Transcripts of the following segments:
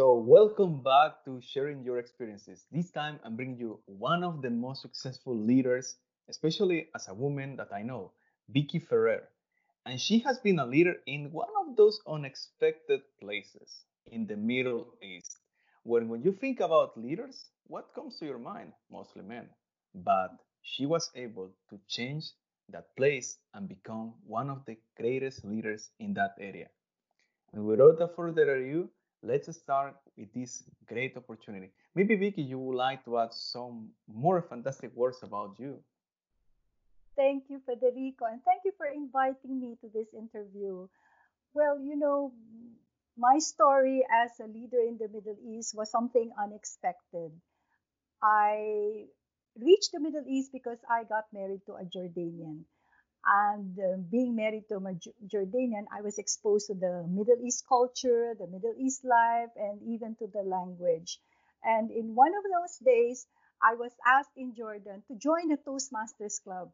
So, welcome back to sharing your experiences. This time, I'm bringing you one of the most successful leaders, especially as a woman that I know, Vicky Ferrer. And she has been a leader in one of those unexpected places in the Middle East. When, when you think about leaders, what comes to your mind? Mostly men. But she was able to change that place and become one of the greatest leaders in that area. And without further ado, let's start with this great opportunity. Maybe Vicky, you would like to add some more fantastic words about you. Thank you, Federico, and thank you for inviting me to this interview. Well, you know, my story as a leader in the Middle East was something unexpected. I reached the Middle East because I got married to a Jordanian. And uh, being married to a Jordanian, I was exposed to the Middle East culture, the Middle East life, and even to the language. And in one of those days, I was asked in Jordan to join the Toastmasters Club.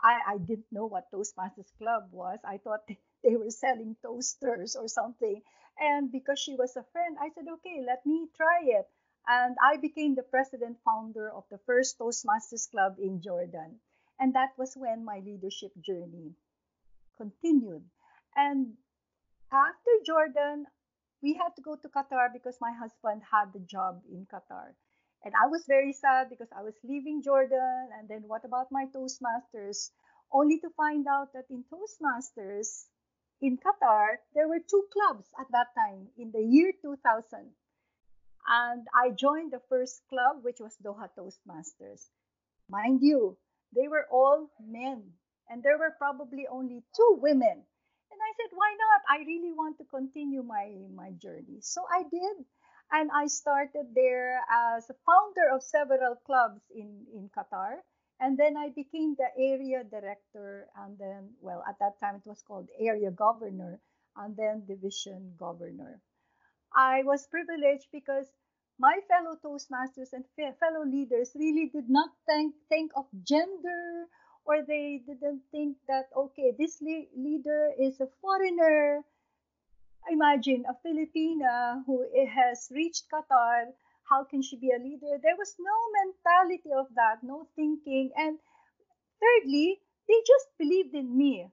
I, I didn't know what Toastmasters Club was. I thought they were selling toasters or something. And because she was a friend, I said, okay, let me try it. And I became the president founder of the first Toastmasters Club in Jordan. And that was when my leadership journey continued. And after Jordan, we had to go to Qatar because my husband had the job in Qatar. And I was very sad because I was leaving Jordan. And then what about my Toastmasters? Only to find out that in Toastmasters in Qatar, there were two clubs at that time in the year 2000. And I joined the first club, which was Doha Toastmasters. Mind you, they were all men, and there were probably only two women. And I said, why not? I really want to continue my, my journey. So I did. And I started there as a founder of several clubs in, in Qatar. And then I became the area director. And then, well, at that time it was called area governor and then division governor. I was privileged because my fellow Toastmasters and fellow leaders really did not think, think of gender or they didn't think that, okay, this le- leader is a foreigner. Imagine a Filipina who has reached Qatar. How can she be a leader? There was no mentality of that, no thinking. And thirdly, they just believed in me.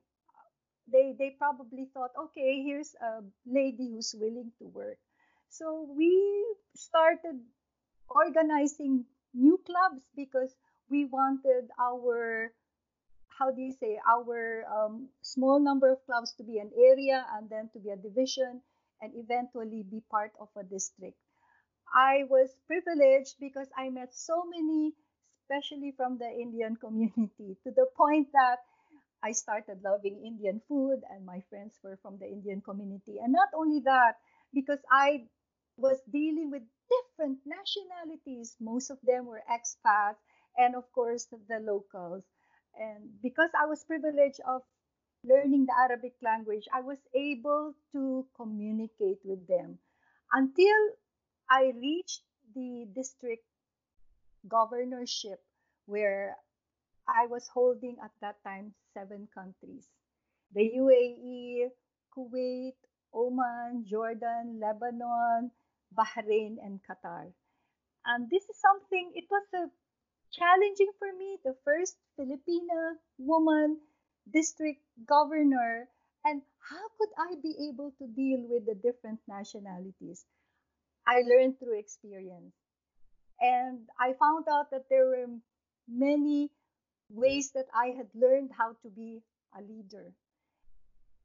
They, they probably thought, okay, here's a lady who's willing to work. So we started organizing new clubs because we wanted our how do you say our um, small number of clubs to be an area and then to be a division and eventually be part of a district. I was privileged because i met so many especially from the indian community to the point that i started loving indian food and my friends were from the indian community. And not only that because i was dealing with different nationalities. Most of them were expats, and of course, the locals. And because I was privileged of learning the Arabic language, I was able to communicate with them until I reached the district governorship where I was holding at that time seven countries the UAE, Kuwait, Oman, Jordan, Lebanon, Bahrain, and Qatar. And this is something, it was a challenging for me, the first Filipina woman district governor. And how could I be able to deal with the different nationalities? I learned through experience. And I found out that there were many ways that I had learned how to be a leader.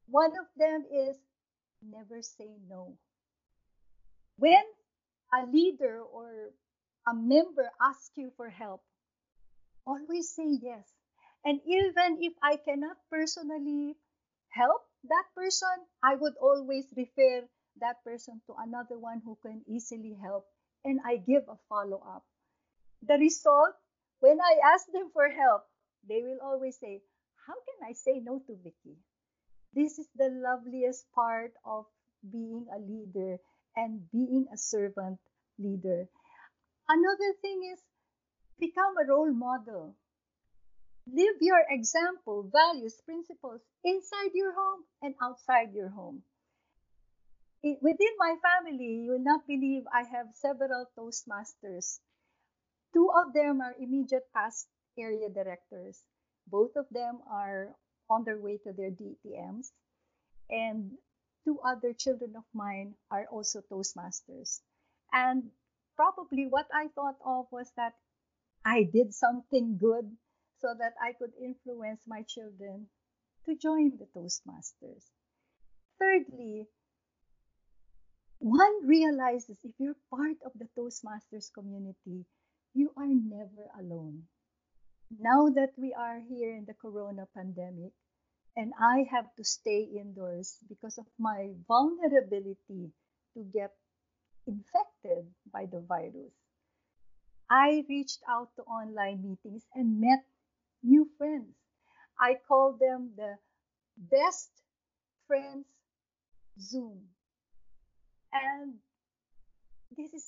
One of them is never say no. When a leader or a member asks you for help, always say yes. And even if I cannot personally help that person, I would always refer that person to another one who can easily help and I give a follow up. The result, when I ask them for help, they will always say, How can I say no to Vicky? This is the loveliest part of being a leader and being a servant leader. Another thing is become a role model. Live your example, values, principles inside your home and outside your home. within my family, you will not believe I have several Toastmasters. Two of them are immediate past area directors. Both of them are on their way to their DTMs. And two other children of mine are also Toastmasters. And probably what I thought of was that I did something good so that I could influence my children to join the Toastmasters. Thirdly, one realizes if you're part of the Toastmasters community, you are never alone. Now that we are here in the corona pandemic, and I have to stay indoors because of my vulnerability to get infected by the virus, I reached out to online meetings and met new friends. I call them the best friends Zoom. And this is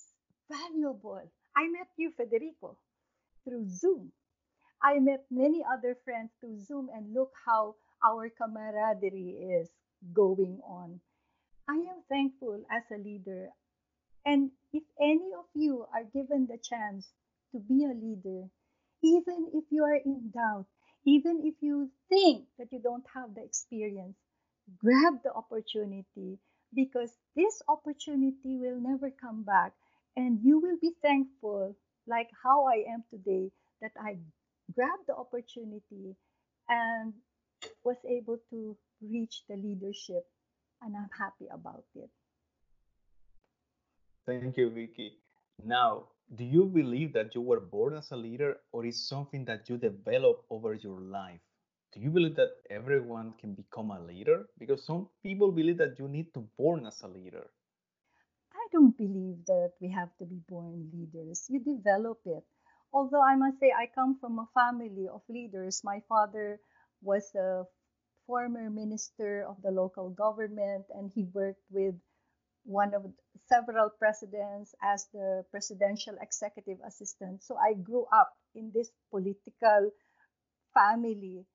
valuable. I met you, Federico, through Zoom. I met many other friends through Zoom, and look how our camaraderie is going on. I am thankful as a leader. And if any of you are given the chance to be a leader, even if you are in doubt, even if you think that you don't have the experience, grab the opportunity because this opportunity will never come back. And you will be thankful, like how I am today, that I grabbed the opportunity and was able to reach the leadership. And I'm happy about it. Thank you, Vicky. Now, do you believe that you were born as a leader or is something that you develop over your life? Do you believe that everyone can become a leader? Because some people believe that you need to born as a leader. I don't believe that we have to be born leaders. You develop it. Although I must say I come from a family of leaders. My father was a former minister of the local government and he worked with one of several presidents as the presidential executive assistant. So I grew up in this political family.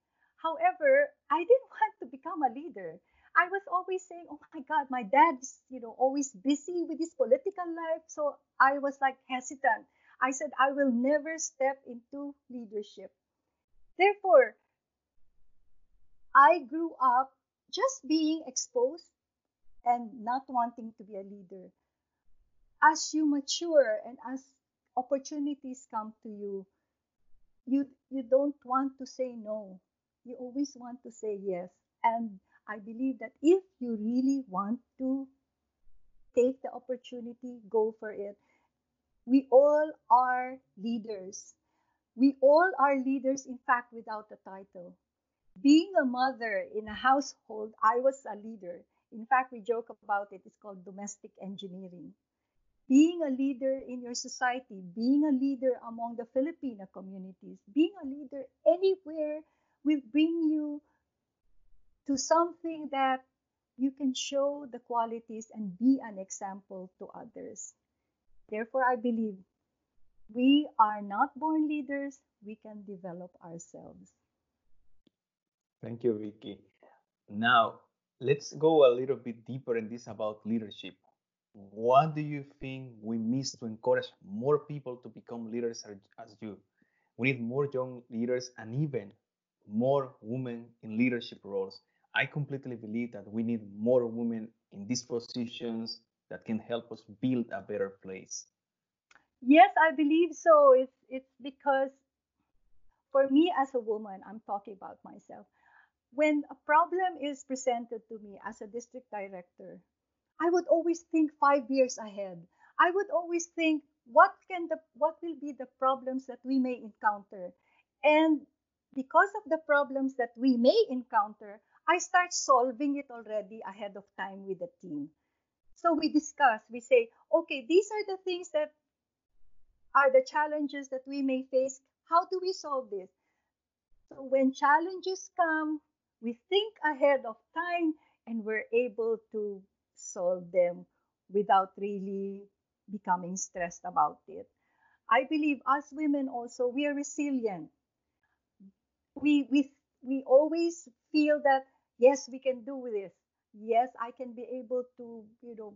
However, I didn't want to become a leader. I was always saying, "Oh my God, my dad's you know always busy with his political life." So I was like hesitant. I said, "I will never step into leadership." Therefore, I grew up just being exposed and not wanting to be a leader. As you mature and as opportunities come to you, you you don't want to say no. You always want to say yes. And I believe that if you really want to take the opportunity, go for it. We all are leaders. We all are leaders, in fact, without a title. Being a mother in a household, I was a leader. In fact, we joke about it. It's called domestic engineering. Being a leader in your society, being a leader among the Filipino communities, being a leader anywhere will bring you to something that you can show the qualities and be an example to others. Therefore, I believe we are not born leaders, we can develop ourselves. Thank you, Vicky. Now, let's go a little bit deeper in this about leadership. What do you think we miss to encourage more people to become leaders as you? We need more young leaders and even more women in leadership roles. I completely believe that we need more women in these positions that can help us build a better place. Yes, I believe so. It's it's because for me as a woman, I'm talking about myself when a problem is presented to me as a district director, I would always think five years ahead. I would always think what can the what will be the problems that we may encounter, and because of the problems that we may encounter, I start solving it already ahead of time with the team. So we discuss. We say, okay, these are the things that are the challenges that we may face. How do we solve this? So when challenges come, we think ahead of time and we're able to solve them without really becoming stressed about it. I believe as women also we are resilient. We we we always feel that yes we can do this. Yes, I can be able to, you know,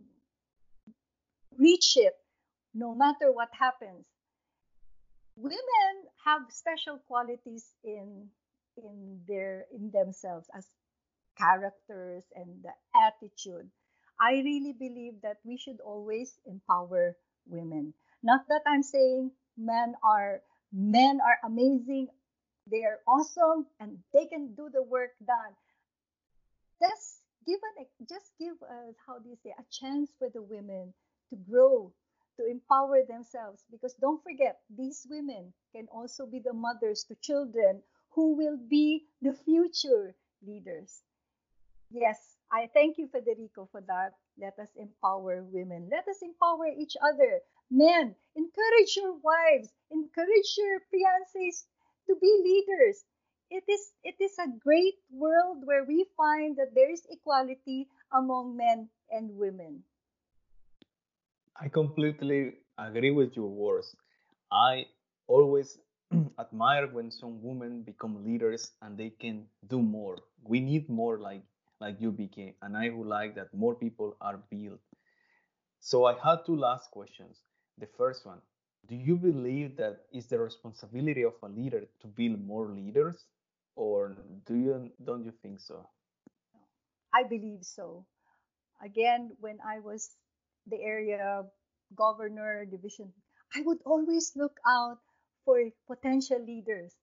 reach it no matter what happens. Women have special qualities in in their in themselves as characters and the attitude. I really believe that we should always empower women. Not that I'm saying men are men are amazing, they are awesome and they can do the work done. Just give an just give us how do you say a chance for the women to grow, to empower themselves because don't forget these women can also be the mothers to children who will be the future leaders. Yes, I thank you, Federico, for that. Let us empower women. Let us empower each other. Men, encourage your wives, encourage your fiancés to be leaders. It is, it is a great world where we find that there is equality among men and women. I completely agree with your words. I always Mm. admire when some women become leaders and they can do more. We need more like like you became, and I would like that more people are built. So I had two last questions. The first one, do you believe that it's the responsibility of a leader to build more leaders, or do you don't you think so? I believe so. Again, when I was the area governor division, I would always look out for potential leaders.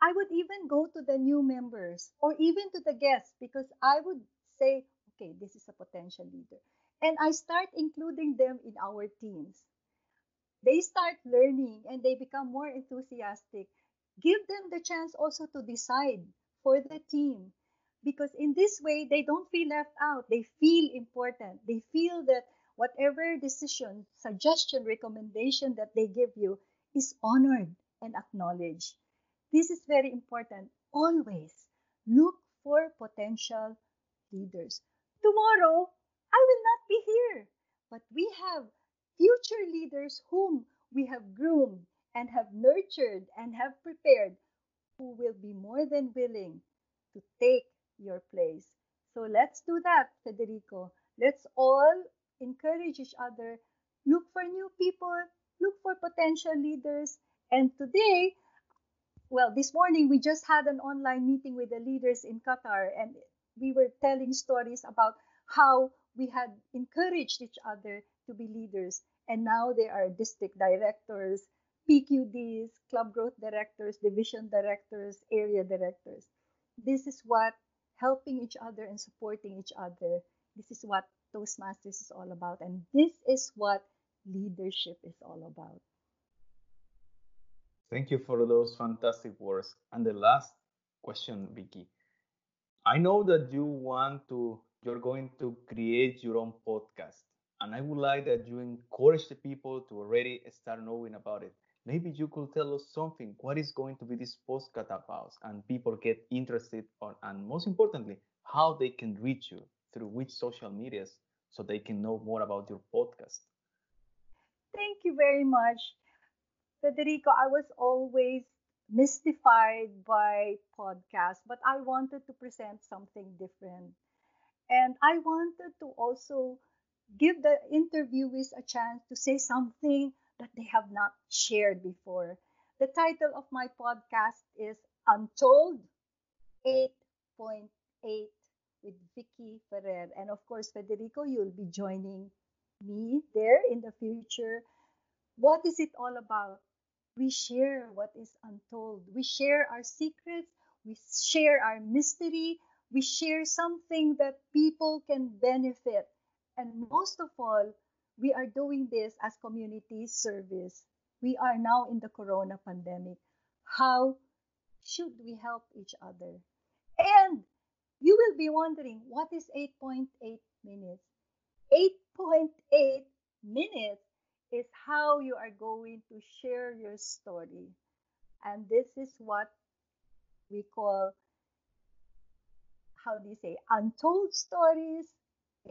I would even go to the new members or even to the guests because I would say, okay, this is a potential leader. And I start including them in our teams. They start learning and they become more enthusiastic. Give them the chance also to decide for the team because in this way they don't feel left out. They feel important. They feel that whatever decision, suggestion, recommendation that they give you is honored and acknowledged. This is very important. Always look for potential leaders. Tomorrow, I will not be here, but we have future leaders whom we have groomed and have nurtured and have prepared who will be more than willing to take your place. So let's do that, Federico. Let's all encourage each other, look for new people, look for potential leaders. And today, well, this morning we just had an online meeting with the leaders in Qatar, and we were telling stories about how we had encouraged each other to be leaders. And now they are district directors, PQDs, club growth directors, division directors, area directors. This is what helping each other and supporting each other. This is what Toastmasters is all about. And this is what leadership is all about. Thank you for those fantastic words. And the last question, Vicky. I know that you want to, you're going to create your own podcast. And I would like that you encourage the people to already start knowing about it. Maybe you could tell us something. What is going to be this podcast about? And people get interested on, and most importantly, how they can reach you through which social medias so they can know more about your podcast. Thank you very much. Federico, I was always mystified by podcasts, but I wanted to present something different. And I wanted to also give the interviewees a chance to say something that they have not shared before. The title of my podcast is Untold 8.8 with Vicky Ferrer. And of course, Federico, you'll be joining me there in the future. What is it all about? We share what is untold. We share our secrets. We share our mystery. We share something that people can benefit. And most of all, we are doing this as community service. We are now in the corona pandemic. How should we help each other? And you will be wondering what is 8.8 minutes? 8.8 minutes is how you are going to share your story. And this is what we call, how do you say, Untold Stories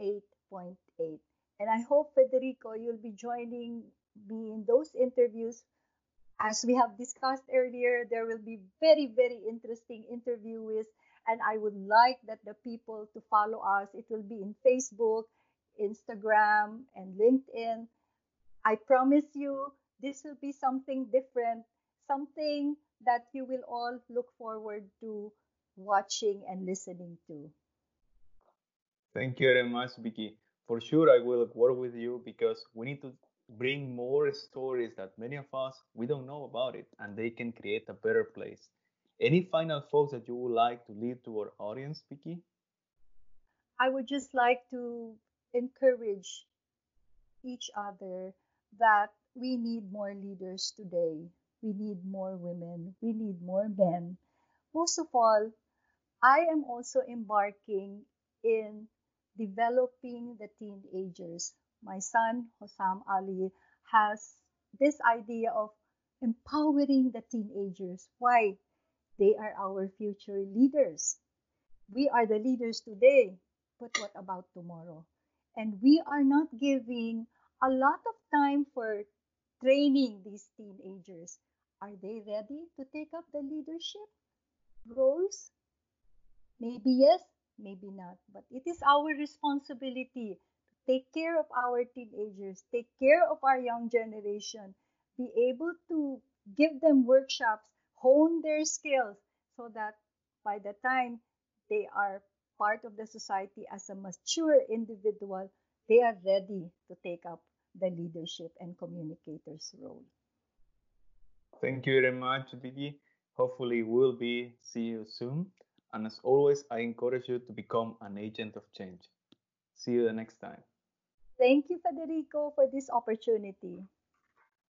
8.8. And I hope, Federico, you'll be joining me in those interviews. As we have discussed earlier, there will be very, very interesting interviewees. and I would like that the people to follow us. It will be in Facebook, Instagram, and LinkedIn. I promise you, this will be something different, something that you will all look forward to watching and listening to. Thank you very much, Vicky. For sure, I will work with you because we need to bring more stories that many of us we don't know about it, and they can create a better place. Any final thoughts that you would like to leave to our audience, Vicky? I would just like to encourage each other that we need more leaders today. We need more women. We need more men. Most of all, I am also embarking in developing the teenagers. My son, Hossam Ali, has this idea of empowering the teenagers. Why? They are our future leaders. We are the leaders today, but what about tomorrow? And we are not giving a lot of time for training these teenagers. Are they ready to take up the leadership roles? Maybe yes, maybe not. But it is our responsibility to take care of our teenagers, take care of our young generation, be able to give them workshops, hone their skills so that by the time they are part of the society as a mature individual, they are ready to take up the leadership and communicators role. Thank you very much, Vicky. Hopefully, we'll be see you soon. And as always, I encourage you to become an agent of change. See you the next time. Thank you, Federico, for this opportunity.